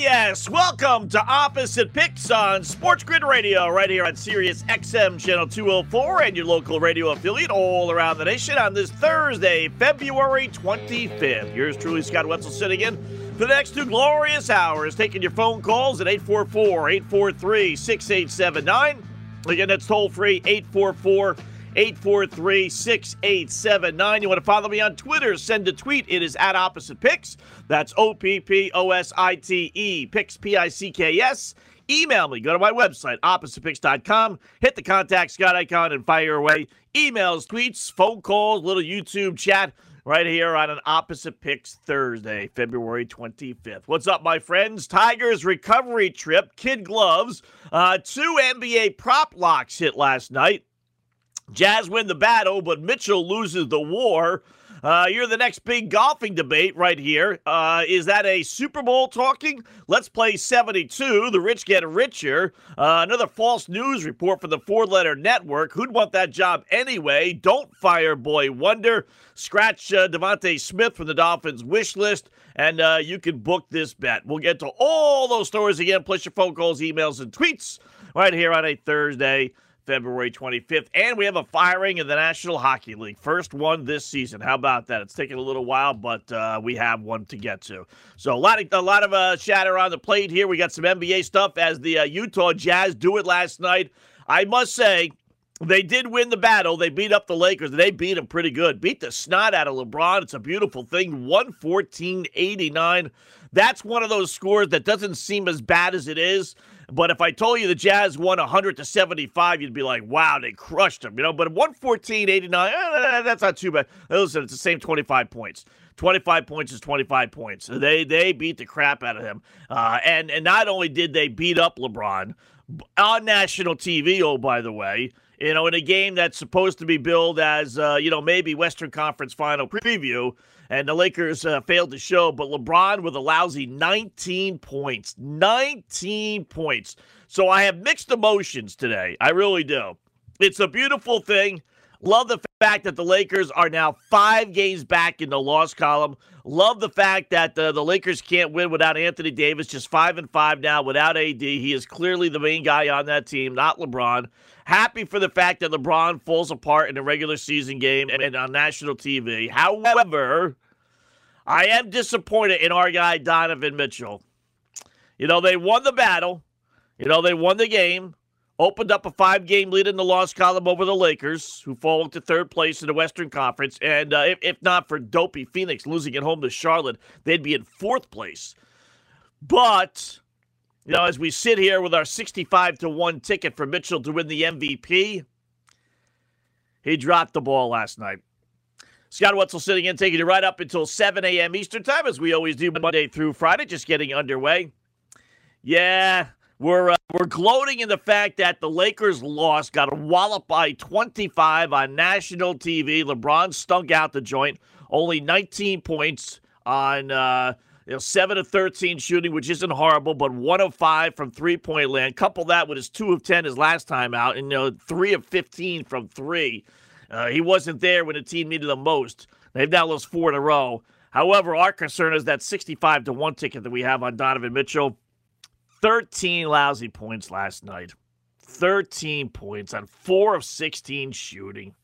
yes. Welcome to Opposite Picks on Sports Grid Radio, right here on Sirius XM Channel 204 and your local radio affiliate all around the nation on this Thursday, February 25th. Yours truly, Scott Wetzel, sitting in for the next two glorious hours, taking your phone calls at 844 843 6879. Again, that's toll free 844 843 6879. You want to follow me on Twitter? Send a tweet. It is at Opposite Picks. That's O P P O S I T E, Picks, P I C K S. Email me. Go to my website, oppositepicks.com. Hit the contact Scott icon and fire away emails, tweets, phone calls, little YouTube chat right here on an Opposite Picks Thursday, February 25th. What's up, my friends? Tigers recovery trip, kid gloves, uh, two NBA prop locks hit last night. Jazz win the battle, but Mitchell loses the war. Uh, you're the next big golfing debate right here. Uh, is that a Super Bowl talking? Let's play 72. The rich get richer. Uh, another false news report from the four letter network. Who'd want that job anyway? Don't fire Boy Wonder. Scratch uh, DeVonta Smith from the Dolphins wish list, and uh, you can book this bet. We'll get to all those stories again, plus your phone calls, emails, and tweets right here on a Thursday. February 25th. And we have a firing in the National Hockey League. First one this season. How about that? It's taken a little while, but uh, we have one to get to. So a lot of a lot of uh, chatter on the plate here. We got some NBA stuff as the uh, Utah Jazz do it last night. I must say, they did win the battle. They beat up the Lakers. They beat them pretty good. Beat the snot out of LeBron. It's a beautiful thing. 114 89. That's one of those scores that doesn't seem as bad as it is. But if I told you the Jazz won 100 to 75, you'd be like, wow, they crushed them, you know. But 114 89, eh, that's not too bad. Listen, it's the same 25 points. 25 points is 25 points. They they beat the crap out of him. Uh, and, and not only did they beat up LeBron on national TV, oh, by the way, you know, in a game that's supposed to be billed as, uh, you know, maybe Western Conference final preview, and the Lakers uh, failed to show. But LeBron with a lousy 19 points. 19 points. So I have mixed emotions today. I really do. It's a beautiful thing. Love the fact that the Lakers are now five games back in the loss column. Love the fact that the, the Lakers can't win without Anthony Davis, just five and five now without AD. He is clearly the main guy on that team, not LeBron. Happy for the fact that LeBron falls apart in a regular season game and on national TV. However, I am disappointed in our guy, Donovan Mitchell. You know, they won the battle, you know, they won the game opened up a five game lead in the loss column over the Lakers, who fall into third place in the Western Conference. And uh, if, if not for dopey Phoenix losing at home to Charlotte, they'd be in fourth place. But, you know, as we sit here with our 65 to 1 ticket for Mitchell to win the MVP, he dropped the ball last night. Scott Wetzel sitting in, taking you right up until 7 a.m. Eastern Time, as we always do Monday through Friday, just getting underway. Yeah, we're uh, we're gloating in the fact that the Lakers lost, got a wallop by 25 on national TV. LeBron stunk out the joint, only 19 points on uh, you know, 7 of 13 shooting, which isn't horrible, but 1 of 5 from three point land. Couple that with his 2 of 10 his last time out, and you know, 3 of 15 from 3. Uh, he wasn't there when the team needed him most. They've now lost four in a row. However, our concern is that 65 to 1 ticket that we have on Donovan Mitchell. 13 lousy points last night. 13 points on 4 of 16 shooting.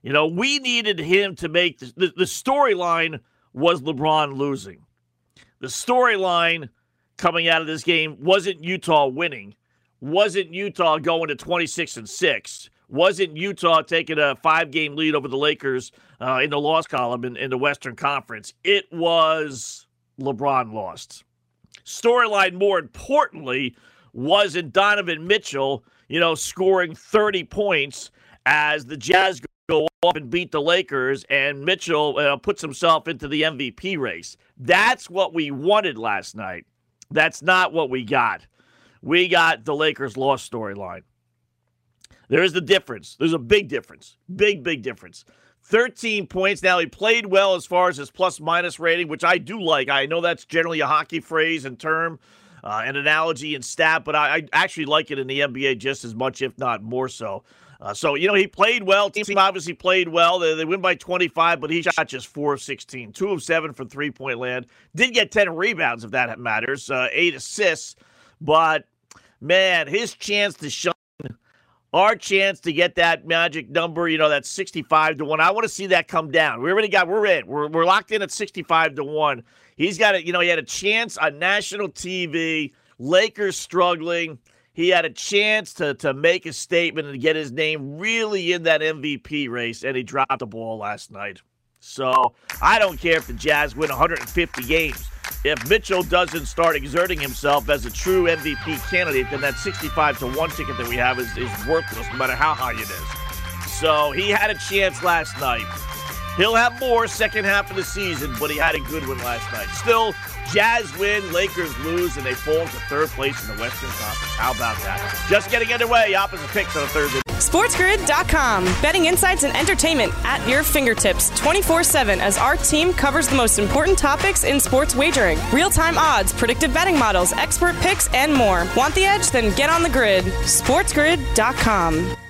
You know, we needed him to make the, the, the storyline was LeBron losing. The storyline coming out of this game wasn't Utah winning, wasn't Utah going to 26 and 6, wasn't Utah taking a five game lead over the Lakers uh, in the loss column in, in the Western Conference. It was LeBron lost. Storyline, more importantly, wasn't Donovan Mitchell, you know, scoring 30 points as the Jazz go off and beat the Lakers, and Mitchell uh, puts himself into the MVP race. That's what we wanted last night. That's not what we got. We got the Lakers lost storyline. There is the difference. There's a big difference. Big, big difference. 13 points. Now, he played well as far as his plus minus rating, which I do like. I know that's generally a hockey phrase and term, uh, an analogy and stat, but I, I, actually like it in the NBA just as much, if not more so. Uh, so, you know, he played well. Team obviously played well. They, they win by 25, but he shot just 4 of 16, 2 of 7 from three point land. Did get 10 rebounds, if that matters, uh, 8 assists. But, man, his chance to shine our chance to get that magic number, you know, that 65 to 1. I want to see that come down. We already got, we're in. We're, we're locked in at 65 to 1. He's got it, you know, he had a chance on national TV, Lakers struggling. He had a chance to, to make a statement and get his name really in that MVP race, and he dropped the ball last night. So I don't care if the Jazz win 150 games if Mitchell doesn't start exerting himself as a true MVP candidate, then that 65 to 1 ticket that we have is, is worthless no matter how high it is. So he had a chance last night. He'll have more second half of the season, but he had a good one last night. Still, Jazz win, Lakers lose, and they fall to third place in the Western Conference. How about that? Just getting underway. Opposite picks on a Thursday. SportsGrid.com. Betting insights and entertainment at your fingertips 24 7 as our team covers the most important topics in sports wagering real time odds, predictive betting models, expert picks, and more. Want the edge? Then get on the grid. SportsGrid.com.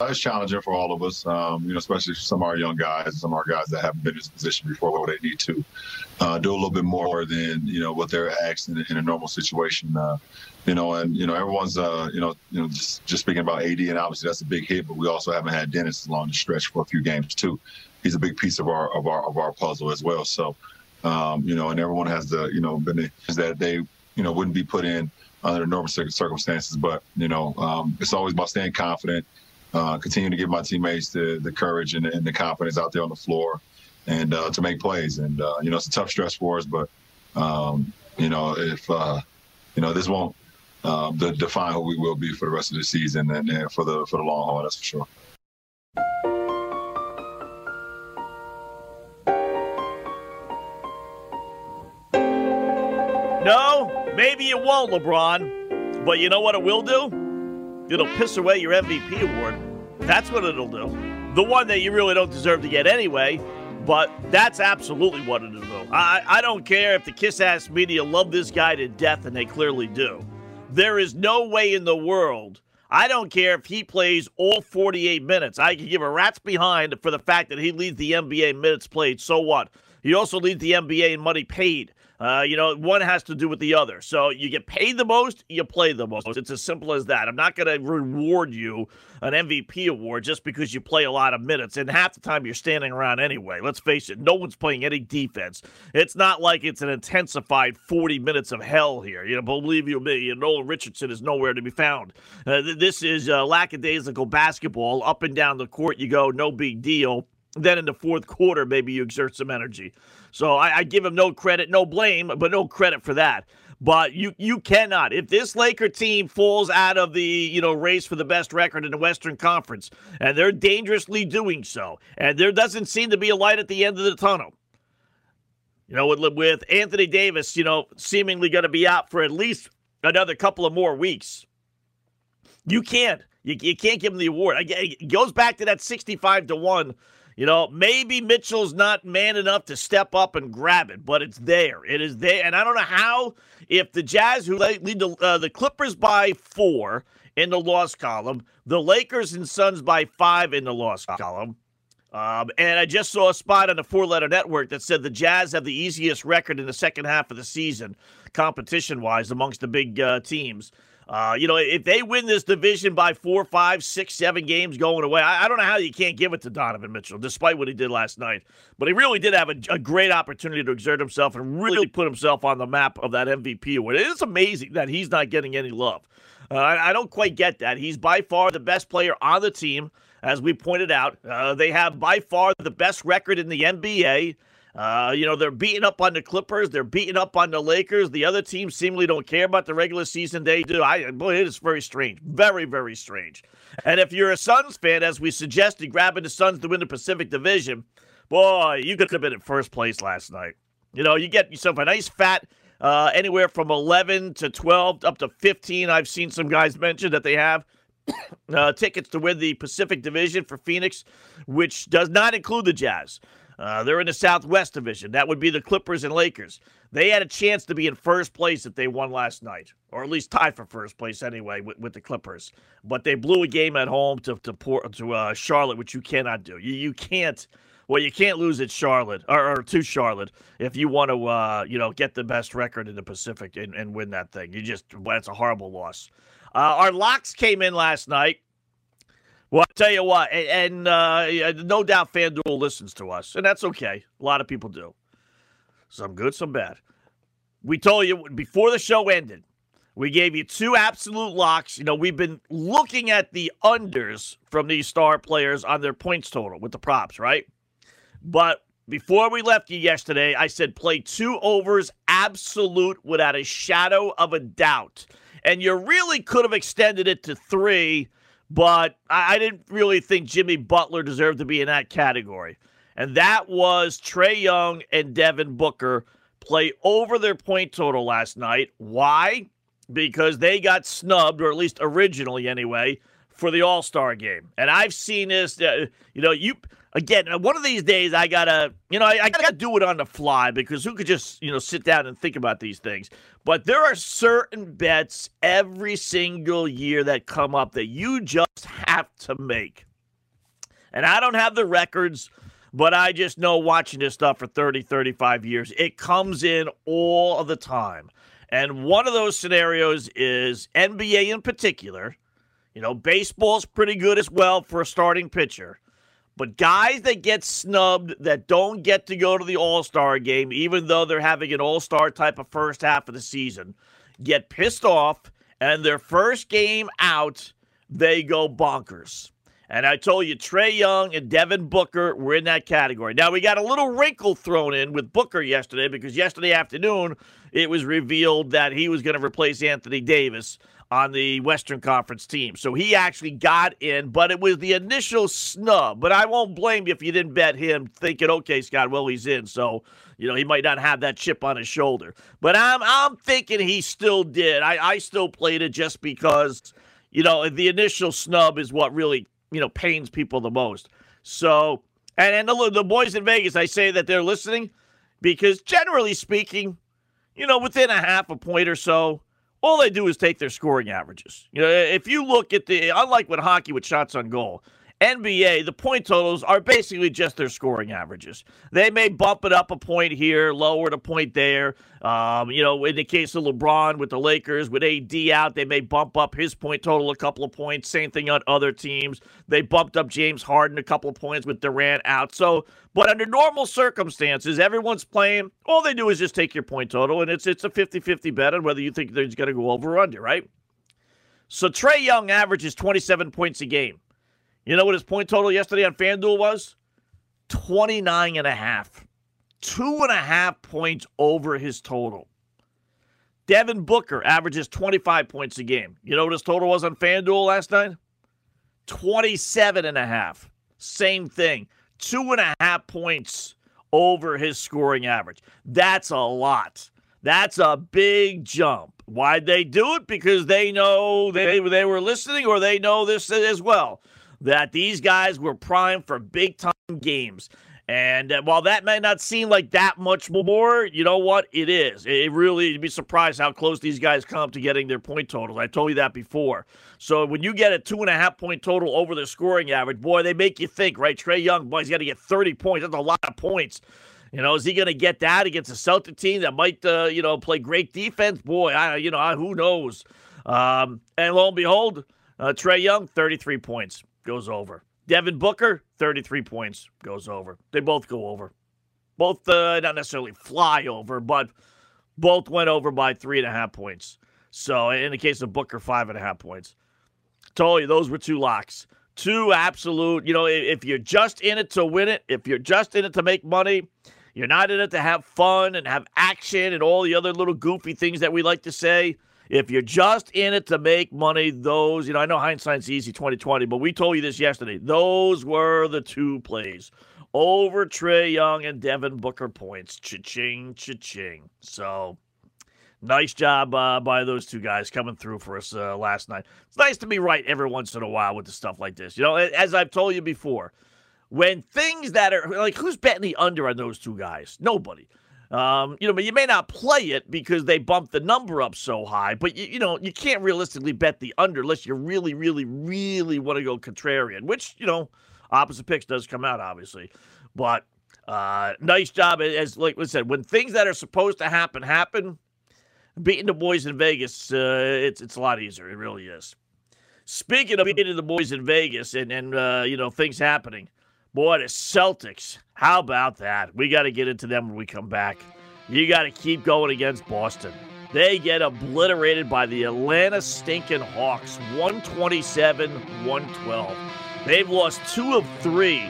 It's challenging for all of us, um, you know, especially some of our young guys, some of our guys that haven't been in this position before, where they need to uh, do a little bit more than you know what they're asked in, in a normal situation. Uh, you know, and you know everyone's, uh, you know, you know, just, just speaking about AD, and obviously that's a big hit, but we also haven't had Dennis along the stretch for a few games too. He's a big piece of our of our of our puzzle as well. So, um, you know, and everyone has the, you know, been that they, you know, wouldn't be put in under normal circumstances, but you know, um, it's always about staying confident uh, continue to give my teammates the, the courage and, and the confidence out there on the floor and uh, to make plays. And, uh, you know, it's a tough stress for us, but, um, you know, if, uh, you know, this won't um, define who we will be for the rest of the season and, and for the for the long haul, that's for sure. No, maybe it won't, LeBron. But you know what it will do? It'll piss away your MVP award. That's what it'll do. The one that you really don't deserve to get anyway, but that's absolutely what it'll do. I, I don't care if the kiss ass media love this guy to death, and they clearly do. There is no way in the world. I don't care if he plays all 48 minutes. I can give a rat's behind for the fact that he leads the NBA minutes played. So what? He also leads the NBA in money paid. Uh, you know, one has to do with the other. So you get paid the most, you play the most. It's as simple as that. I'm not going to reward you an MVP award just because you play a lot of minutes. And half the time you're standing around anyway. Let's face it, no one's playing any defense. It's not like it's an intensified 40 minutes of hell here. You know, believe you me, Nolan Richardson is nowhere to be found. Uh, this is uh, lackadaisical basketball. Up and down the court you go, no big deal. Then in the fourth quarter, maybe you exert some energy. So I, I give him no credit, no blame, but no credit for that. But you you cannot. If this Laker team falls out of the you know race for the best record in the Western Conference, and they're dangerously doing so, and there doesn't seem to be a light at the end of the tunnel. You know, with, with Anthony Davis, you know, seemingly going to be out for at least another couple of more weeks. You can't. You, you can't give him the award. It goes back to that 65 to 1 you know, maybe Mitchell's not man enough to step up and grab it, but it's there. It is there. And I don't know how, if the Jazz, who lead the, uh, the Clippers by four in the loss column, the Lakers and Suns by five in the loss column. Um, and I just saw a spot on the four letter network that said the Jazz have the easiest record in the second half of the season, competition wise, amongst the big uh, teams. Uh, you know, if they win this division by four, five, six, seven games going away, I, I, don't know how you can't give it to Donovan Mitchell, despite what he did last night. But he really did have a, a great opportunity to exert himself and really put himself on the map of that MVP award. It is amazing that he's not getting any love. Uh, I, I, don't quite get that. He's by far the best player on the team, as we pointed out. Uh, they have by far the best record in the NBA. Uh, you know, they're beating up on the Clippers. They're beating up on the Lakers. The other teams seemingly don't care about the regular season. They do. I boy, it is very strange. Very, very strange. And if you're a Suns fan, as we suggested, grabbing the Suns to win the Pacific Division, boy, you could have been in first place last night. You know, you get yourself a nice fat uh, anywhere from 11 to 12 up to 15. I've seen some guys mention that they have uh, tickets to win the Pacific Division for Phoenix, which does not include the Jazz. Uh, they're in the Southwest Division. That would be the Clippers and Lakers. They had a chance to be in first place if they won last night, or at least tied for first place anyway with, with the Clippers. But they blew a game at home to to, Port, to uh, Charlotte, which you cannot do. You you can't. Well, you can't lose at Charlotte or, or to Charlotte if you want to, uh, you know, get the best record in the Pacific and, and win that thing. You just that's a horrible loss. Uh, our locks came in last night. Well, I'll tell you what, and, and uh, no doubt FanDuel listens to us, and that's okay. A lot of people do. Some good, some bad. We told you before the show ended, we gave you two absolute locks. You know, we've been looking at the unders from these star players on their points total with the props, right? But before we left you yesterday, I said play two overs absolute without a shadow of a doubt. And you really could have extended it to three but I, I didn't really think Jimmy Butler deserved to be in that category. And that was Trae Young and Devin Booker play over their point total last night. Why? Because they got snubbed, or at least originally anyway, for the All Star game. And I've seen this. Uh, you know, you again, uh, one of these days I gotta, you know, I, I, gotta do it on the fly because who could just, you know, sit down and think about these things? But there are certain bets every single year that come up that you just have to make. And I don't have the records, but I just know watching this stuff for 30, 35 years, it comes in all of the time. And one of those scenarios is NBA in particular. You know, baseball's pretty good as well for a starting pitcher. But guys that get snubbed that don't get to go to the All Star game, even though they're having an All Star type of first half of the season, get pissed off, and their first game out, they go bonkers. And I told you, Trae Young and Devin Booker were in that category. Now, we got a little wrinkle thrown in with Booker yesterday because yesterday afternoon it was revealed that he was going to replace Anthony Davis on the Western Conference team. So he actually got in, but it was the initial snub. But I won't blame you if you didn't bet him, thinking, okay, Scott, well, he's in. So, you know, he might not have that chip on his shoulder. But I'm I'm thinking he still did. I, I still played it just because, you know, the initial snub is what really, you know, pains people the most. So, and, and the, the boys in Vegas, I say that they're listening because generally speaking, you know, within a half a point or so, all they do is take their scoring averages. You know, if you look at the unlike with hockey with shots on goal, NBA, the point totals are basically just their scoring averages. They may bump it up a point here, lower it a point there. Um, you know, in the case of LeBron with the Lakers, with AD out, they may bump up his point total a couple of points. Same thing on other teams. They bumped up James Harden a couple of points with Durant out. So, but under normal circumstances, everyone's playing. All they do is just take your point total, and it's it's a 50-50 bet on whether you think they're going to go over or under, right? So Trae Young averages 27 points a game. You know what his point total yesterday on FanDuel was? 29 and a half. Two and a half points over his total. Devin Booker averages 25 points a game. You know what his total was on FanDuel last night? 27 and a half. Same thing. Two and a half points over his scoring average. That's a lot. That's a big jump. Why'd they do it? Because they know they, they were listening or they know this as well that these guys were primed for big time games. And uh, while that may not seem like that much more, you know what? It is. It really, you'd be surprised how close these guys come to getting their point totals. I told you that before. So when you get a two and a half point total over their scoring average, boy, they make you think, right? Trae Young, boy, he's got to get 30 points. That's a lot of points. You know, is he going to get that against a Celtic team that might, uh, you know, play great defense? Boy, I, you know, I, who knows? Um, and lo and behold, uh, Trae Young, 33 points goes over. Devin Booker, 33 points, goes over. They both go over. Both, uh, not necessarily fly over, but both went over by three and a half points. So in the case of Booker, five and a half points. Told you those were two locks. Two absolute, you know, if you're just in it to win it, if you're just in it to make money, You're not in it to have fun and have action and all the other little goofy things that we like to say. If you're just in it to make money, those, you know, I know hindsight's easy 2020, but we told you this yesterday. Those were the two plays over Trae Young and Devin Booker points. Cha-ching, cha-ching. So nice job uh, by those two guys coming through for us uh, last night. It's nice to be right every once in a while with the stuff like this. You know, as I've told you before, when things that are like who's betting the under on those two guys? Nobody. Um, you know, but you may not play it because they bumped the number up so high. But you, you know, you can't realistically bet the under unless you really, really, really want to go contrarian. Which you know, opposite picks does come out obviously. But uh, nice job as like I said, when things that are supposed to happen happen. Beating the boys in Vegas, uh, it's it's a lot easier. It really is. Speaking of beating the boys in Vegas and and uh, you know things happening, boy, the Celtics how about that? We got to get into them when we come back. You got to keep going against Boston. They get obliterated by the Atlanta stinking Hawks, 127 112. They've lost two of three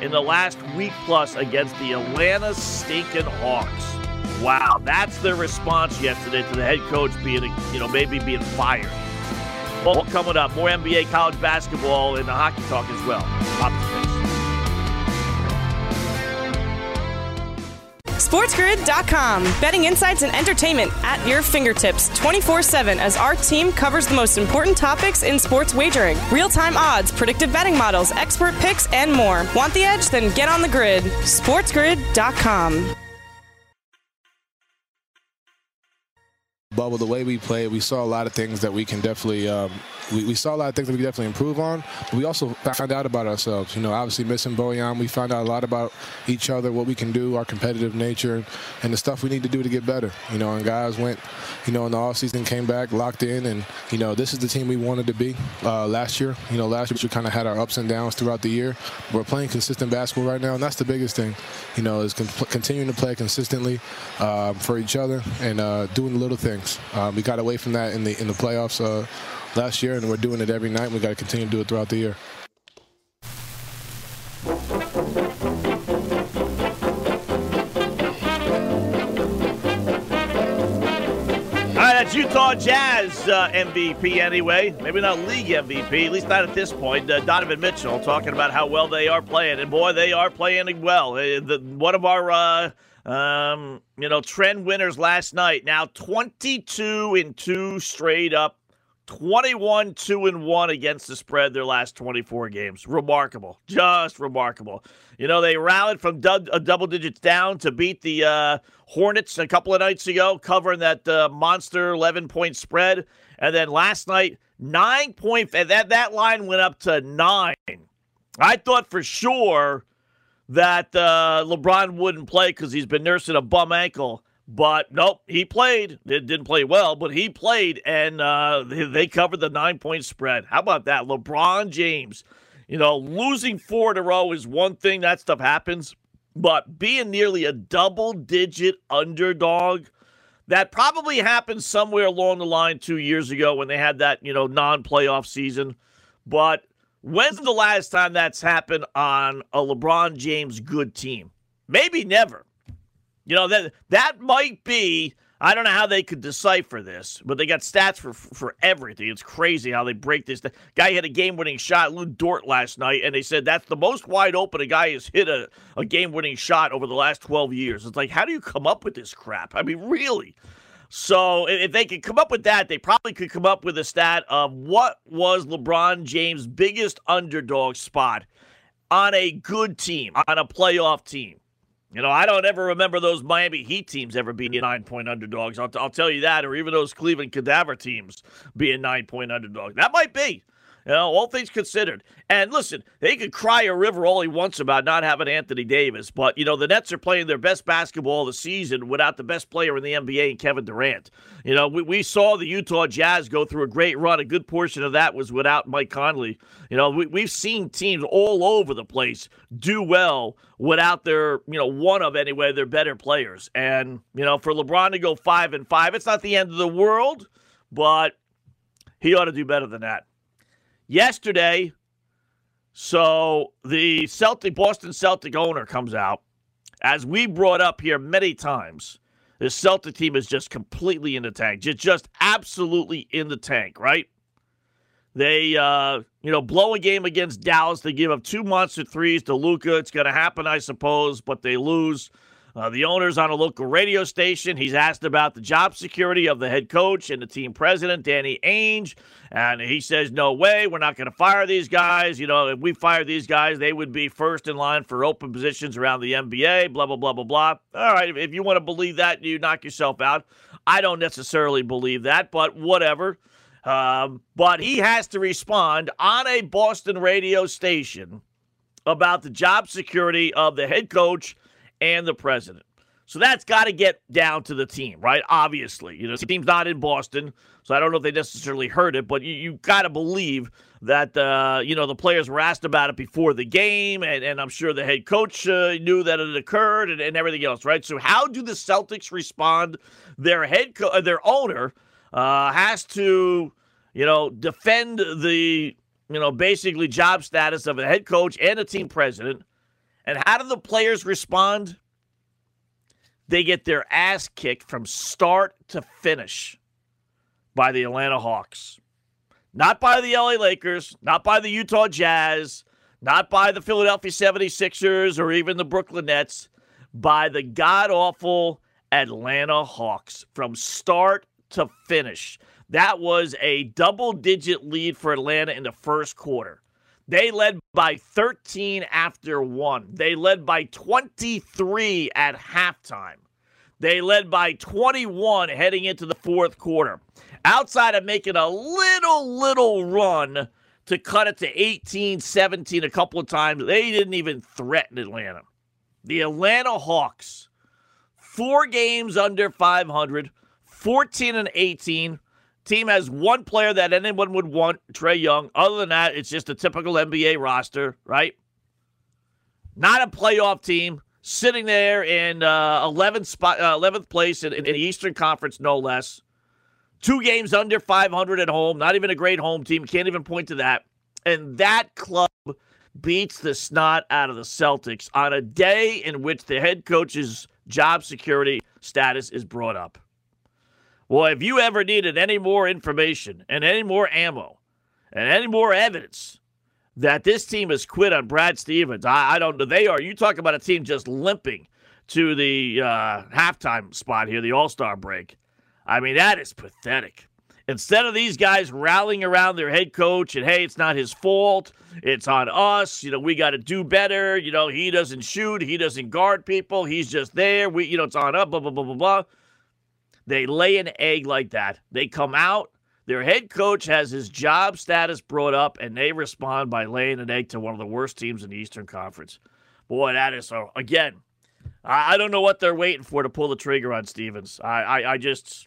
in the last week plus against the Atlanta stinking Hawks. Wow, that's their response yesterday to the head coach being, you know, maybe being fired. Well, coming up, more NBA college basketball and the hockey talk as well. SportsGrid.com. Betting insights and entertainment at your fingertips 24 7 as our team covers the most important topics in sports wagering real time odds, predictive betting models, expert picks, and more. Want the edge? Then get on the grid. SportsGrid.com. Bubble, the way we play, we saw a lot of things that we can definitely um, we, we, saw a lot of things that we definitely improve on. But we also found out about ourselves. You know, obviously missing Bojan, we found out a lot about each other, what we can do, our competitive nature, and the stuff we need to do to get better. You know, and guys went, you know, in the offseason came back, locked in, and, you know, this is the team we wanted to be uh, last year. You know, last year we kind of had our ups and downs throughout the year. We're playing consistent basketball right now, and that's the biggest thing, you know, is continuing to play consistently uh, for each other and uh, doing little things. Uh, we got away from that in the in the playoffs uh, last year, and we're doing it every night. We got to continue to do it throughout the year. that's Utah Jazz uh, MVP anyway. Maybe not league MVP, at least not at this point. Uh, Donovan Mitchell talking about how well they are playing, and boy, they are playing well. Uh, the, one of our, uh, um, you know, trend winners last night. Now 22 in two straight up 21 2 and 1 against the spread their last 24 games. Remarkable. Just remarkable. You know, they rallied from dub, uh, double digits down to beat the uh, Hornets a couple of nights ago, covering that uh, monster 11 point spread. And then last night, nine point, that, that line went up to nine. I thought for sure that uh, LeBron wouldn't play because he's been nursing a bum ankle. But nope, he played. It didn't play well, but he played, and uh, they covered the nine point spread. How about that? LeBron James, you know, losing four in a row is one thing. That stuff happens. But being nearly a double digit underdog, that probably happened somewhere along the line two years ago when they had that, you know, non playoff season. But when's the last time that's happened on a LeBron James good team? Maybe never. You know that that might be. I don't know how they could decipher this, but they got stats for for everything. It's crazy how they break this. The guy hit a game-winning shot, Lu Dort, last night, and they said that's the most wide open a guy has hit a, a game-winning shot over the last 12 years. It's like, how do you come up with this crap? I mean, really? So if they could come up with that, they probably could come up with a stat of what was LeBron James' biggest underdog spot on a good team, on a playoff team. You know, I don't ever remember those Miami Heat teams ever being nine point underdogs. I'll, I'll tell you that, or even those Cleveland Cadaver teams being nine point underdogs. That might be. You know, all things considered. And listen, they could cry a river all he wants about not having Anthony Davis, but you know the Nets are playing their best basketball of the season without the best player in the NBA, and Kevin Durant. You know, we, we saw the Utah Jazz go through a great run. A good portion of that was without Mike Conley. You know, we, we've seen teams all over the place do well without their, you know, one of anyway their better players. And you know, for LeBron to go five and five, it's not the end of the world, but he ought to do better than that yesterday. So the Celtic Boston Celtic owner comes out as we brought up here many times, the Celtic team is just completely in the tank, just, just absolutely in the tank, right? They, uh, you know, blow a game against Dallas. They give up two monster threes to Luka. It's going to happen, I suppose, but they lose. Uh, the owner's on a local radio station. He's asked about the job security of the head coach and the team president, Danny Ainge. And he says, No way, we're not going to fire these guys. You know, if we fire these guys, they would be first in line for open positions around the NBA, blah, blah, blah, blah, blah. All right, if you want to believe that, you knock yourself out. I don't necessarily believe that, but whatever. Um, but he has to respond on a Boston radio station about the job security of the head coach and the president. So that's got to get down to the team, right? Obviously, you know, the team's not in Boston, so I don't know if they necessarily heard it, but you, you got to believe that uh, you know the players were asked about it before the game, and, and I'm sure the head coach uh, knew that it occurred and, and everything else, right? So how do the Celtics respond? Their head, co- uh, their owner uh, has to, you know, defend the you know basically job status of a head coach and a team president and how do the players respond? They get their ass kicked from start to finish by the Atlanta Hawks. Not by the LA Lakers, not by the Utah Jazz, not by the Philadelphia 76ers or even the Brooklyn Nets, by the god awful Atlanta Hawks from start to finish. That was a double digit lead for Atlanta in the first quarter. They led by 13 after one. They led by 23 at halftime. They led by 21 heading into the fourth quarter. Outside of making a little, little run to cut it to 18, 17 a couple of times, they didn't even threaten Atlanta. The Atlanta Hawks, four games under 500, 14 and 18 Team has one player that anyone would want, Trae Young. Other than that, it's just a typical NBA roster, right? Not a playoff team, sitting there in uh, 11th spot, uh, 11th place in, in, the Eastern Conference, no less. Two games under 500 at home. Not even a great home team. Can't even point to that. And that club beats the snot out of the Celtics on a day in which the head coach's job security status is brought up. Well, if you ever needed any more information and any more ammo and any more evidence that this team has quit on Brad Stevens, I, I don't know. They are. You talk about a team just limping to the uh, halftime spot here, the All Star break. I mean, that is pathetic. Instead of these guys rallying around their head coach and, hey, it's not his fault, it's on us, you know, we got to do better. You know, he doesn't shoot, he doesn't guard people, he's just there. We, you know, it's on us, blah, blah, blah, blah, blah. They lay an egg like that. They come out, their head coach has his job status brought up, and they respond by laying an egg to one of the worst teams in the Eastern Conference. Boy, that is so. Again, I, I don't know what they're waiting for to pull the trigger on Stevens. I, I, I just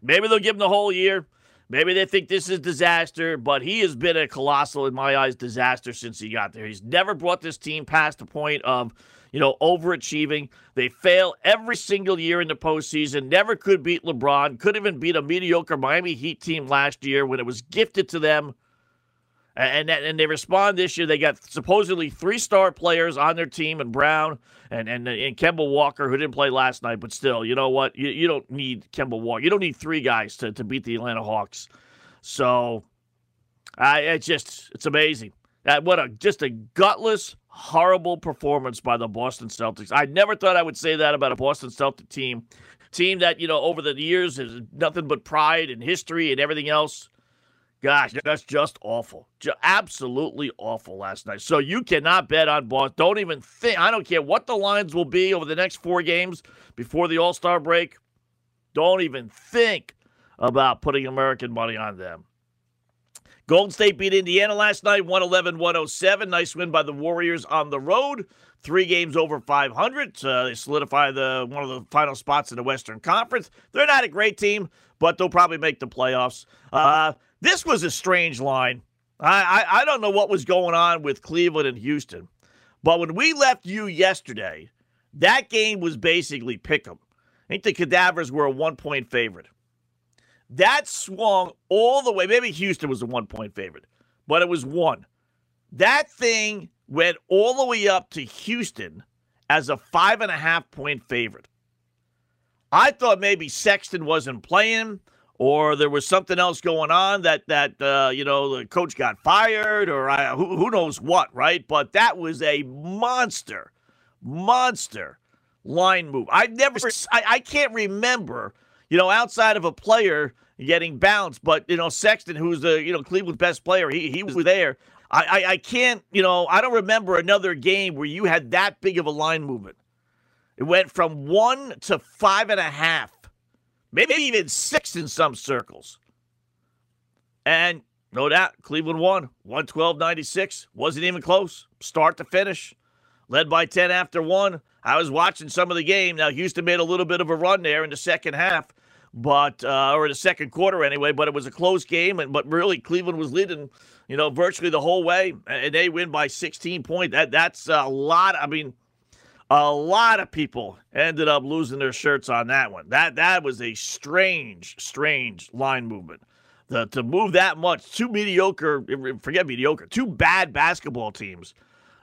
maybe they'll give him the whole year. Maybe they think this is disaster, but he has been a colossal, in my eyes, disaster since he got there. He's never brought this team past the point of you know, overachieving. They fail every single year in the postseason. Never could beat LeBron. Couldn't even beat a mediocre Miami Heat team last year when it was gifted to them. And, and, they respond this year. They got supposedly three star players on their team, and Brown and, and and Kemba Walker, who didn't play last night, but still, you know what? You, you don't need Kemba Walker. You don't need three guys to, to beat the Atlanta Hawks. So, I it's just it's amazing. What a just a gutless, horrible performance by the Boston Celtics. I never thought I would say that about a Boston Celtic team, team that you know over the years is nothing but pride and history and everything else. Gosh, that's just awful. Just absolutely awful last night. So you cannot bet on Boston. Don't even think. I don't care what the lines will be over the next four games before the All Star break. Don't even think about putting American money on them. Golden State beat Indiana last night, 111 107. Nice win by the Warriors on the road. Three games over 500. Uh, they solidify the one of the final spots in the Western Conference. They're not a great team, but they'll probably make the playoffs. Uh, this was a strange line. I, I, I don't know what was going on with Cleveland and Houston, but when we left you yesterday, that game was basically pick 'em. I think the Cadavers were a one point favorite. That swung all the way. Maybe Houston was a one point favorite, but it was one. That thing went all the way up to Houston as a five and a half point favorite. I thought maybe Sexton wasn't playing or there was something else going on that that uh, you know the coach got fired or I, who, who knows what, right? But that was a monster, monster line move. I never, I, I can't remember, you know, outside of a player getting bounced, but you know Sexton, who's the you know Cleveland's best player, he he was there. I, I I can't, you know, I don't remember another game where you had that big of a line movement. It went from one to five and a half maybe even six in some circles. And no doubt, Cleveland won 112 96. Wasn't even close, start to finish. Led by 10 after one. I was watching some of the game. Now, Houston made a little bit of a run there in the second half, but, uh, or the second quarter anyway, but it was a close game. And, but really, Cleveland was leading, you know, virtually the whole way. And they win by 16 points. That, that's a lot. I mean, a lot of people ended up losing their shirts on that one. That that was a strange, strange line movement. The, to move that much, two mediocre, forget mediocre, two bad basketball teams.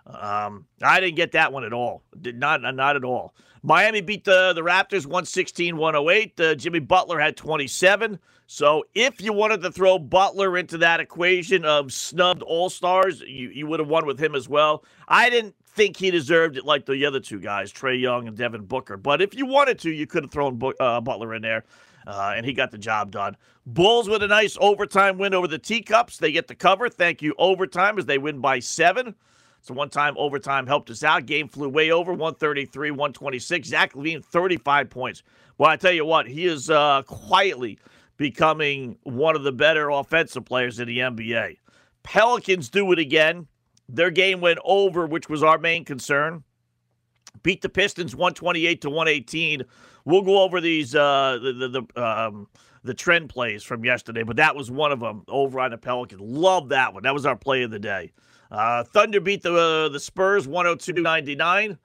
Um, I didn't get that one at all. Did not, not at all. Miami beat the, the Raptors 116 108. Uh, Jimmy Butler had 27. So if you wanted to throw Butler into that equation of snubbed All Stars, you, you would have won with him as well. I didn't think he deserved it like the other two guys, Trae Young and Devin Booker. But if you wanted to, you could have thrown uh, Butler in there, uh, and he got the job done. Bulls with a nice overtime win over the Teacups. They get the cover. Thank you, overtime, as they win by seven. So one time overtime helped us out. Game flew way over 133, 126. Zach LaVine, 35 points. Well, I tell you what, he is uh, quietly becoming one of the better offensive players in the NBA. Pelicans do it again. Their game went over, which was our main concern. Beat the Pistons 128 to 118. We'll go over these uh, the the the, um, the trend plays from yesterday, but that was one of them over on the Pelicans. Love that one. That was our play of the day. Uh, Thunder beat the uh, the Spurs 102 99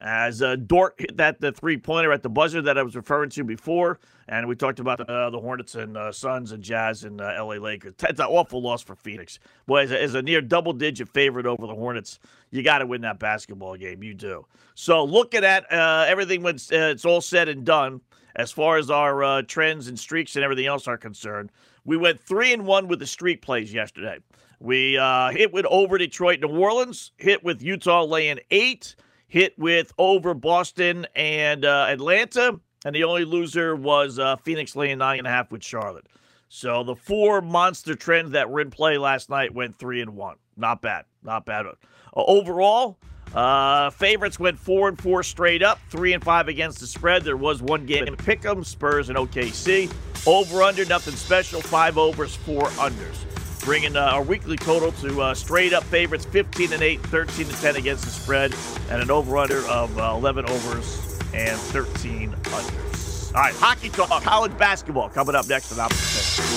as uh, Dort hit that the three pointer at the buzzer that I was referring to before, and we talked about uh, the Hornets and uh, Suns and Jazz and uh, L.A. Lakers. It's an awful loss for Phoenix. Boy, as a, as a near double digit favorite over the Hornets, you got to win that basketball game. You do. So looking at uh, everything when uh, it's all said and done, as far as our trends and streaks and everything else are concerned, we went three and one with the streak plays yesterday. We hit with over Detroit, New Orleans, hit with Utah laying eight hit with over Boston and uh, Atlanta, and the only loser was uh, Phoenix laying nine and a half with Charlotte. So the four monster trends that were in play last night went three and one. Not bad, not bad. Uh, overall, uh, favorites went four and four straight up, three and five against the spread. There was one game in Pick'em, Spurs and OKC. Over under, nothing special. Five overs, four unders bringing uh, our weekly total to uh, straight up favorites 15 and 8, 13 to 10 against the spread, and an over under of uh, 11 overs and 13 unders. All right, hockey talk, college basketball coming up next on Opposite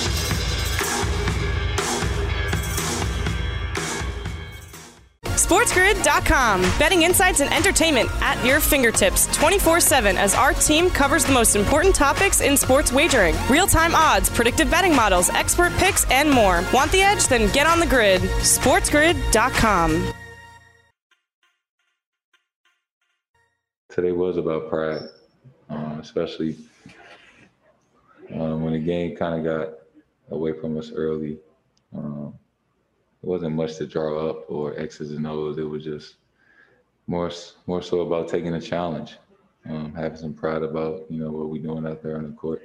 SportsGrid.com. Betting insights and entertainment at your fingertips 24 7 as our team covers the most important topics in sports wagering real time odds, predictive betting models, expert picks, and more. Want the edge? Then get on the grid. SportsGrid.com. Today was about pride, um, especially um, when the game kind of got away from us early. Um, it wasn't much to draw up or X's and O's. It was just more more so about taking a challenge, um, having some pride about you know what we're doing out there on the court.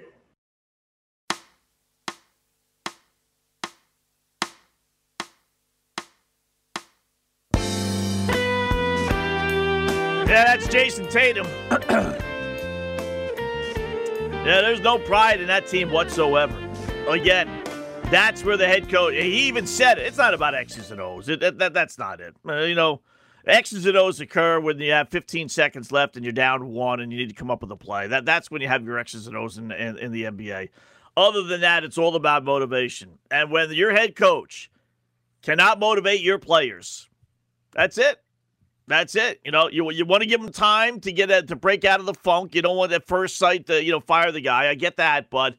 Yeah, that's Jayson Tatum. yeah, there's no pride in that team whatsoever. Again, that's where the head coach, he even said it. It's not about X's and O's. It, that, that, that's not it. Uh, you know, X's and O's occur when you have 15 seconds left and you're down one and you need to come up with a play. That That's when you have your X's and O's in, in, in the NBA. Other than that, it's all about motivation. And when your head coach cannot motivate your players, that's it. That's it. You know, you you want to give them time to get a, to break out of the funk. You don't want at first sight to you know fire the guy. I get that, but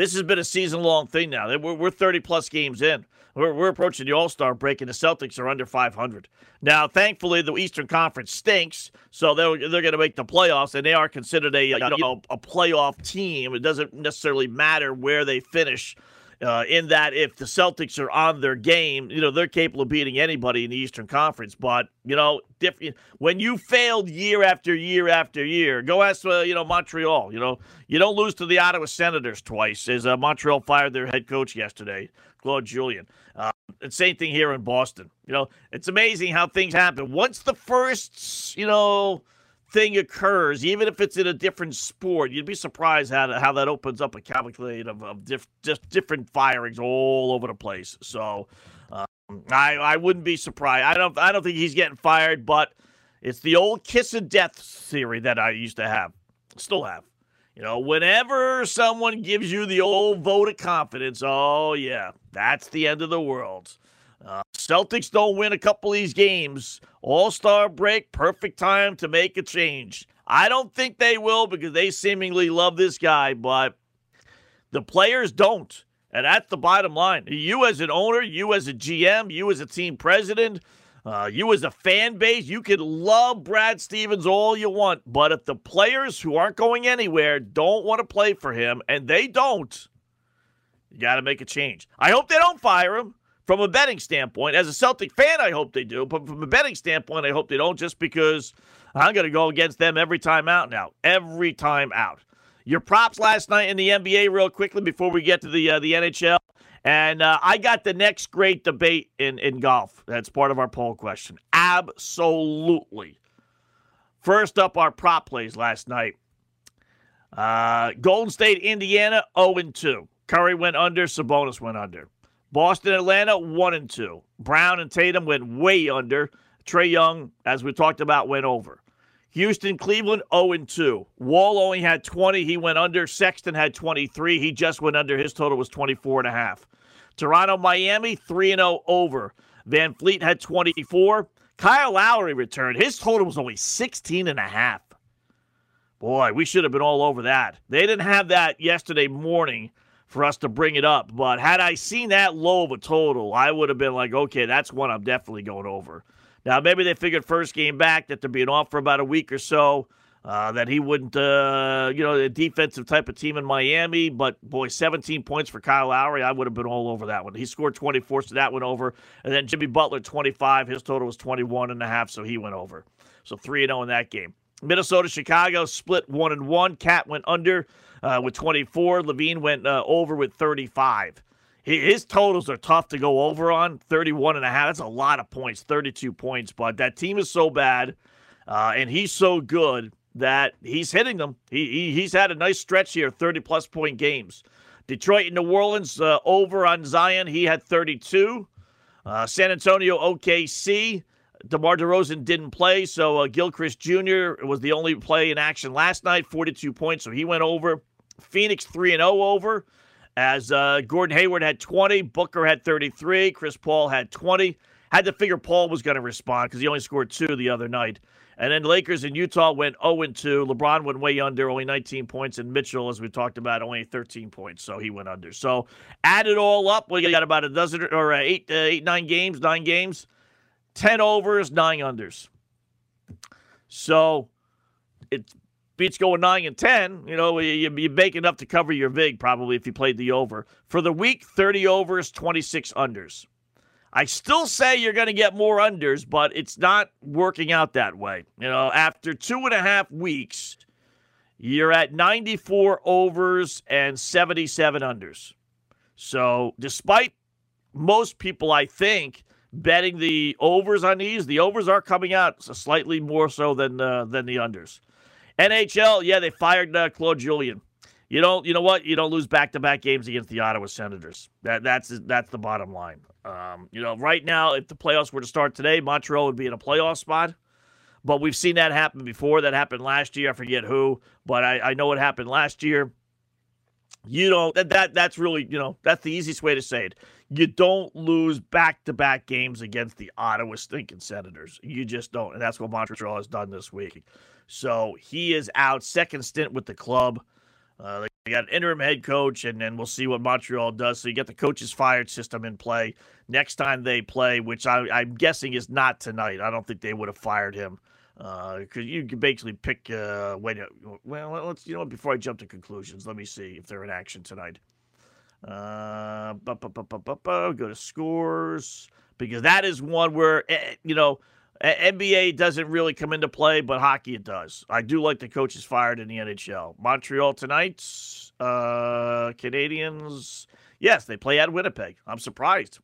This has been a season long thing now. We're, we're 30 plus games in. We're, we're approaching the All Star break, and the Celtics are under 500. Now, thankfully, the Eastern Conference stinks, so they're, they're going to make the playoffs, and they are considered a, you know, a playoff team. It doesn't necessarily matter where they finish uh, in that if the Celtics are on their game, you know, they're capable of beating anybody in the Eastern Conference. But, you know, different when you failed year after year after year, go ask, uh, you know, Montreal. You know, you don't lose to the Ottawa Senators twice, as uh, Montreal fired their head coach yesterday, Claude Julien. Uh, same thing here in Boston. You know, it's amazing how things happen. Once the first, you know, thing occurs, even if it's in a different sport, you'd be surprised how, how that opens up a cavalcade of, of diff, just different firings all over the place. So um, I I wouldn't be surprised. I don't I don't think he's getting fired, but it's the old kiss of death theory that I used to have, still have. You know, whenever someone gives you the old vote of confidence, oh yeah, that's the end of the world. Uh, Celtics don't win a couple of these games. All star break, perfect time to make a change. I don't think they will because they seemingly love this guy, but the players don't. And that's the bottom line. You, as an owner, you, as a GM, you, as a team president, uh, you, as a fan base, you can love Brad Stevens all you want. But if the players who aren't going anywhere don't want to play for him, and they don't, you got to make a change. I hope they don't fire him from a betting standpoint. As a Celtic fan, I hope they do. But from a betting standpoint, I hope they don't just because I'm going to go against them every time out now. Every time out. Your props last night in the NBA, real quickly, before we get to the, uh, the NHL. And uh, I got the next great debate in, in golf. That's part of our poll question. Absolutely. First up, our prop plays last night. Uh, Golden State, Indiana, 0 2. Curry went under, Sabonis went under. Boston, Atlanta, one and two. Brown and Tatum went way under. Trae Young, as we talked about, went over. Houston, Cleveland, 0 and 2. Wall only had 20. He went under. Sexton had 23. He just went under. His total was 24 and a half. Toronto, Miami, 3 and 0 over. VanVleet had 24. Kyle Lowry returned. His total was only 16 and a half. Boy, we should have been all over that. They didn't have that yesterday morning for us to bring it up. But had I seen that low of a total, I would have been like, okay, that's one I'm definitely going over. Now, maybe they figured first game back that they're being off for about a week or so, uh, that he wouldn't, uh, you know, a defensive type of team in Miami. But boy, 17 points for Kyle Lowry, I would have been all over that one. He scored 24, so that went over. And then Jimmy Butler, 25. His total was 21 and a half, so he went over. So 3 0 in that game. Minnesota, Chicago split 1 and 1. Cat went under uh, with 24. LaVine went uh, over with 35. His totals are tough to go over on 31 and a half. That's a lot of points, 32 points. But that team is so bad, uh, and he's so good that he's hitting them. He, he, he's had a nice stretch here, 30 plus point games. Detroit and New Orleans uh, over on Zion. He had 32. Uh, San Antonio, OKC. DeMar DeRozan didn't play, so uh, Gilchrist Jr. was the only play in action last night, 42 points, so he went over. Phoenix 3 0 over as uh, Gordon Hayward had 20, Booker had 33, Chris Paul had 20. Had to figure Paul was going to respond because he only scored two the other night. And then Lakers and Utah went 0 2. LeBron went way under, only 19 points. And Mitchell, as we talked about, only 13 points. So he went under. So add it all up. We got about a dozen or uh, eight, uh, eight, nine games, nine games, 10 overs, nine unders. So it beats going 9 and 10, you know, you, you make enough to cover your VIG probably if you played the over. For the week, 30 overs, 26 unders. I still say you're going to get more unders, but it's not working out that way. You know, after two and a half weeks, you're at 94 overs and 77 unders. So, despite most people, I think, betting the overs on these, the overs are coming out slightly more so than uh, than the unders. NHL, yeah, they fired uh, Claude Julien. You don't, you know what? You don't lose back-to-back games against the Ottawa Senators. That that's that's the bottom line. Um, you know, right now, if the playoffs were to start today, Montreal would be in a playoff spot. But we've seen that happen before. That happened last year. I forget who, but I, I know what happened last year. You don't that, that that's really you know that's the easiest way to say it. You don't lose back to back games against the Ottawa stinking Senators. You just don't, and that's what Montreal has done this week. So he is out. Second stint with the club. Uh, you got an interim head coach, and then we'll see what Montreal does. So you get the coaches fired system in play next time they play, which I, am guessing is not tonight. I don't think they would have fired him because uh, you can basically pick. Uh, wait, well, let's you know before I jump to conclusions, let me see if they're in action tonight. Uh, bu- bu- bu- go to scores because that is one where eh, you know NBA doesn't really come into play, but hockey it does. I do like the coaches fired in the NHL. Montreal tonight, uh, Canadiens. Yes, they play at Winnipeg. I'm surprised.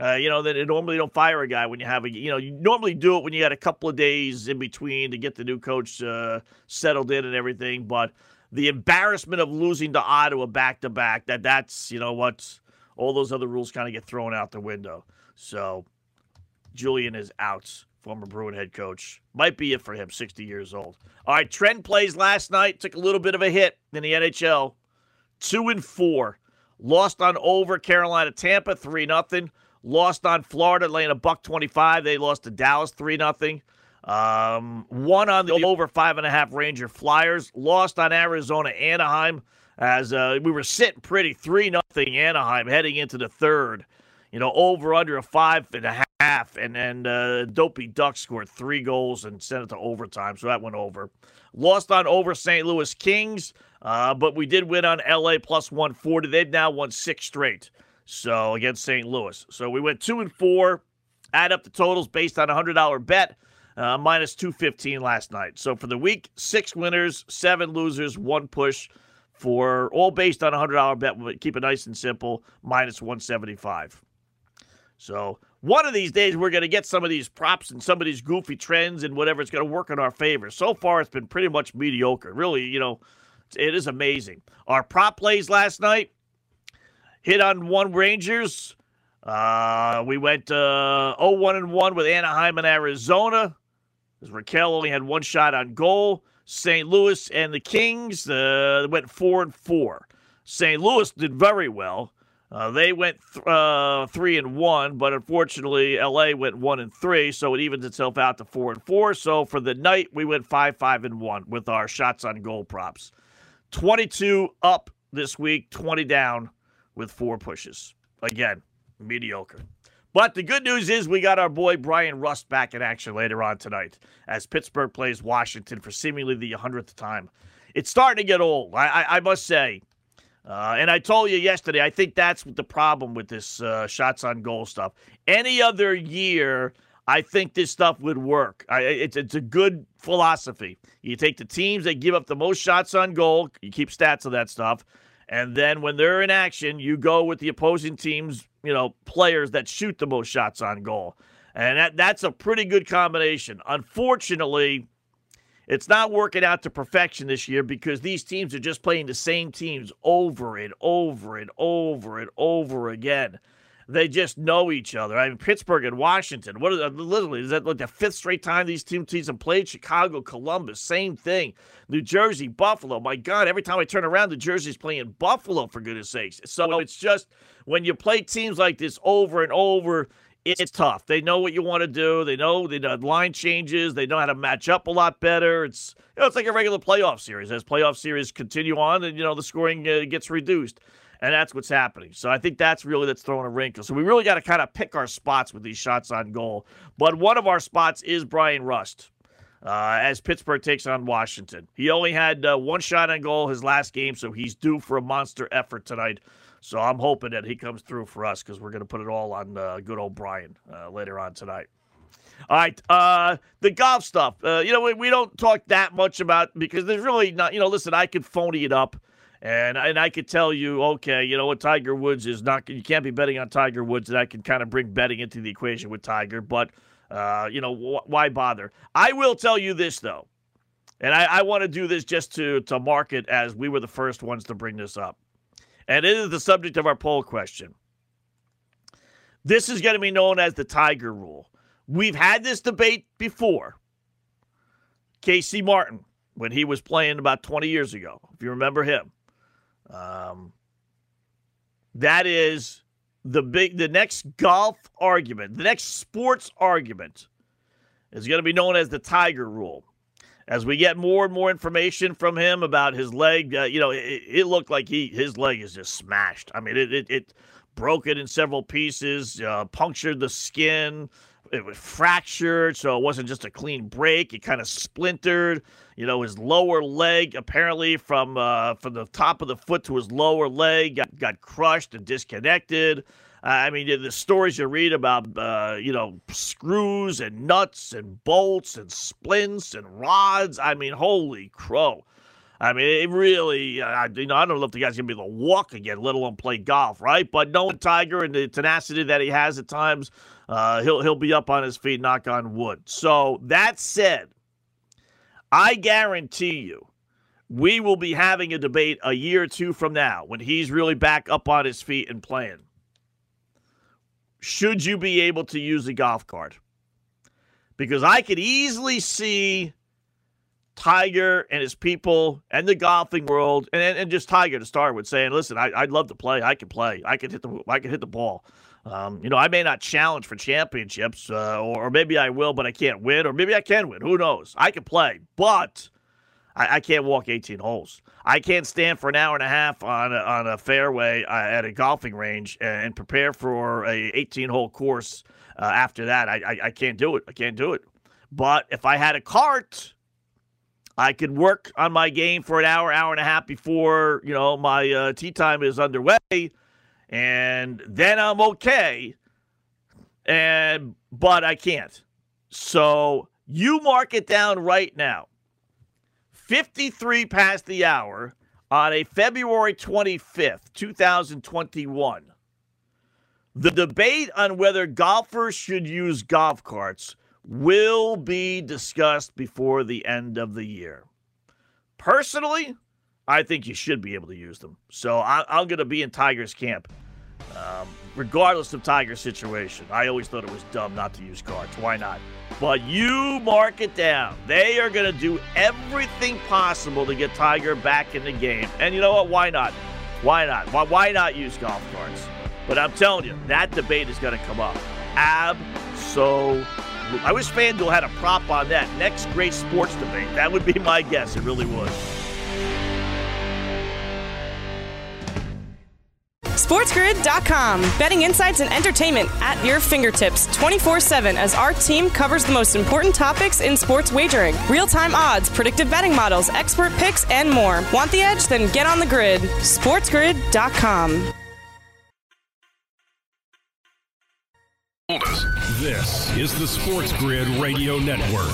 Uh, you know that they normally don't fire a guy when you have a you know you normally do it when you got a couple of days in between to get the new coach uh, settled in and everything. But the embarrassment of losing to Ottawa back to back that that's you know what all those other rules kind of get thrown out the window. So Julien is out. Former Bruin head coach might be it for him. 60 years old. All right, Trent plays last night. Took a little bit of a hit in the NHL. Two and four. Lost on over Carolina, Tampa three nothing. Lost on Florida, laying a buck twenty five. They lost to Dallas three nothing. Um, one on the over five and a half Ranger Flyers. Lost on Arizona Anaheim as uh, we were sitting pretty three nothing Anaheim heading into the third. You know, over under a five and a half, and then uh, Dopey Duck scored three goals and sent it to overtime, so that went over. Lost on over St. Louis Kings, uh, but we did win on LA plus 140. They've now won six straight. So against St. Louis. So we went two and four. Add up the totals based on a hundred dollar bet uh, minus 215 last night. So for the week, six winners, seven losers, one push for all based on a $100 bet. Keep it nice and simple, minus 175. So one of these days, we're going to get some of these props and some of these goofy trends and whatever. It's going to work in our favor. So far, it's been pretty much mediocre. Really, you know, it is amazing. Our prop plays last night hit on one Rangers. Uh, we went uh, 0-1 and 1 with Anaheim and Arizona. Rakell only had one shot on goal. St. Louis and the Kings uh, went four and four. St. Louis did very well. Uh, they went th- uh, three and one, but unfortunately, LA went one and three, so it evens itself out to four and four. So for the night, we went five, five and one with our shots on goal props. Twenty-two up this week, twenty down with four pushes. Again, mediocre. But the good news is we got our boy Bryan Rust back in action later on tonight as Pittsburgh plays Washington for seemingly the 100th time. It's starting to get old, I, I, I must say. Uh, and I told you yesterday, I think that's the problem with this uh, shots on goal stuff. Any other year, I think this stuff would work. I, it's, it's a good philosophy. You take the teams that give up the most shots on goal, you keep stats of that stuff, and then when they're in action, you go with the opposing team's you know, players that shoot the most shots on goal. And that, that's a pretty good combination. Unfortunately, it's not working out to perfection this year because these teams are just playing the same teams over and over and over and over again. They just know each other. I mean, Pittsburgh and Washington. What are literally is that like the fifth straight time these two teams have played? Chicago, Columbus, same thing. New Jersey, Buffalo. My God, every time I turn around, New Jersey's playing Buffalo for goodness sakes. So it's just when you play teams like this over and over, it's tough. They know what you want to do. They know the line changes. They know how to match up a lot better. It's you know, it's like a regular playoff series. As playoff series continue on, and you know the scoring uh, gets reduced and that's what's happening. So I think that's really that's throwing a wrinkle. So we really got to kind of pick our spots with these shots on goal. But one of our spots is Bryan Rust. Uh, as Pittsburgh takes on Washington, he only had uh, one shot on goal his last game, so he's due for a monster effort tonight. So I'm hoping that he comes through for us because we're going to put it all on uh, good old Bryan uh, later on tonight. All right, uh, the golf stuff. Uh, you know, we, we, don't talk that much about because there's really not. You know, listen, I could phony it up. And and I could tell you, okay, you know what, Tiger Woods is not. You can't be betting on Tiger Woods, and I can kind of bring betting into the equation with Tiger. But uh, you know, wh- why bother? I will tell you this though, and I, I want to do this just to to mark it as we were the first ones to bring this up, and it is the subject of our poll question. This is going to be known as the Tiger Rule. We've had this debate before. Casey Martin, when he was playing about 20 years ago, if you remember him, um, that is the big, the next golf argument, the next sports argument is going to be known as the Tiger Rule. as we get more and more information from him about his leg, uh, you know, it, it, looked like he his leg is just smashed. I mean, it it, it broke it in several pieces, uh, punctured the skin. It was fractured, so it wasn't just a clean break. It kind of splintered. You know, his lower leg, apparently from uh, from the top of the foot to his lower leg, got, got crushed and disconnected. I mean, the stories you read about, uh, you know, screws and nuts and bolts and splints and rods. I mean, holy crow. I mean, it really, uh, you know, I don't know if the guy's going to be able to walk again, let alone play golf, right? But knowing Tiger and the tenacity that he has at times, uh, he'll, he'll be up on his feet, knock on wood. So, that said, I guarantee you, we will be having a debate a year or two from now when he's really back up on his feet and playing should you be able to use a golf cart? Because I could easily see Tiger and his people and the golfing world, and, and just Tiger to start with, saying, "Listen, I, would love to play. I can play. I can hit the. I can hit the ball. Um, you know, I may not challenge for championships, uh, or, or, maybe I will, but I can't win, or maybe I can win. Who knows? I can play, but I, I can't walk 18 holes. I can't stand for an hour and a half on a, on a fairway uh, at a golfing range and, and, prepare for a 18 hole course uh, after that. I, I, I can't do it. I can't do it. But if I had a cart, I can work on my game for an hour, hour and a half before you know my uh, tee time is underway, and then I'm okay. And but I can't. So you mark it down right now. 53 past the hour on a February 25th, 2021. The debate on whether golfers should use golf carts will be discussed before the end of the year. Personally, I think you should be able to use them. So I, am going to be in Tiger's camp, um, regardless of Tiger's situation. I always thought it was dumb not to use carts. Why not? But you mark it down. They are going to do everything possible to get Tiger back in the game. And you know what? Why not? Why not? Why, why not use golf carts? But I'm telling you, that debate is going to come up. Absolutely. I wish FanDuel had a prop on that. Next great sports debate. That would be my guess. It really would. SportsGrid.com. Betting insights and entertainment at your fingertips 24 7 as our team covers the most important topics in sports wagering real time odds, predictive betting models, expert picks, and more. Want the edge? Then get on the grid. SportsGrid.com. This is the Sports Grid Radio Network.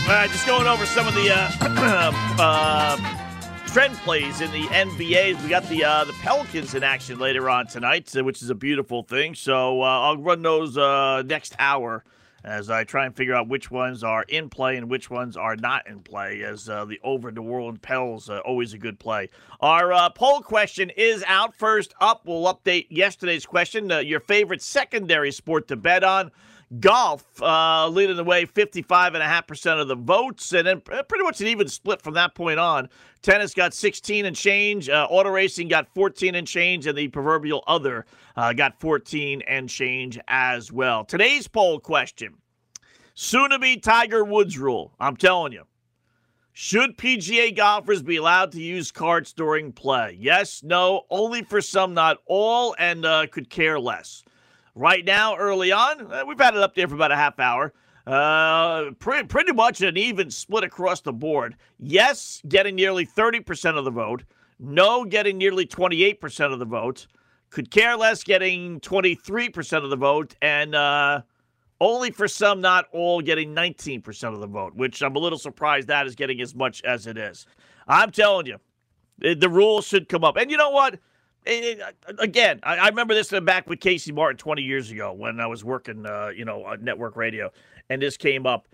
All right, just going over some of the uh, uh, trend plays in the NBA. We got the uh, the Pelicans in action later on tonight, uh, which is a beautiful thing. So uh, I'll run those uh, next hour as I try and figure out which ones are in play and which ones are not in play. As uh, the over New Orleans Pels uh, always a good play. Our uh, poll question is out. First up, we'll update yesterday's question. your favorite secondary sport to bet on golf uh, leading the way 55.5% of the votes and then pretty much an even split from that point on tennis got 16 and change uh, auto racing got 14 and change and the proverbial other uh, got 14 and change as well today's poll question soon to be tiger woods rule i'm telling you should pga golfers be allowed to use carts during play yes no only for some not all and uh, could care less Right now, early on, uh, we've had it up there for about a half hour. Uh, pretty, pretty much an even split across the board. Yes, getting nearly 30% of the vote. No, getting nearly 28% of the vote. Could care less getting 23% of the vote. And uh, only for some, not all, getting 19% of the vote, which I'm a little surprised that is getting as much as it is. I'm telling you, the rules should come up. And you know what? It, it, again, I, I, remember this back with Casey Martin 20 years ago when I was working, uh, you know, on network radio, and this came up.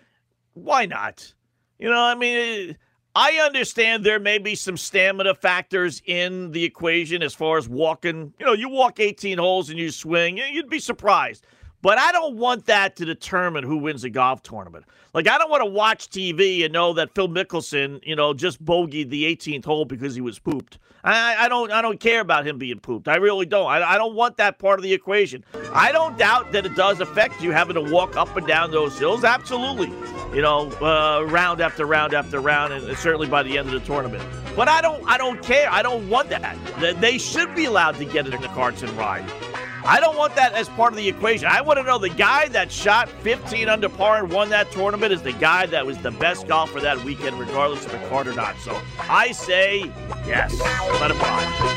Why not? You know, I mean, I understand there may be some stamina factors in the equation as far as walking. You know, you walk 18 holes and you swing, you'd be surprised. But I don't want that to determine who wins a golf tournament. Like, I don't want to watch TV and know that Phil Mickelson, you know, just bogeyed the 18th hole because he was pooped. I, I don't I don't care about him being pooped. I really don't. I, I don't want that part of the equation. I don't doubt that it does affect you having to walk up and down those hills. Absolutely. You know, uh, round after round after round, and certainly by the end of the tournament. But I don't I don't care. I don't want that. They should be allowed to get in the carts and ride. I don't want that as part of the equation. I want to know the guy that shot 15 under par and won that tournament is the guy that was the best golfer that weekend, regardless of the card or not. So I say yes. Let it fly.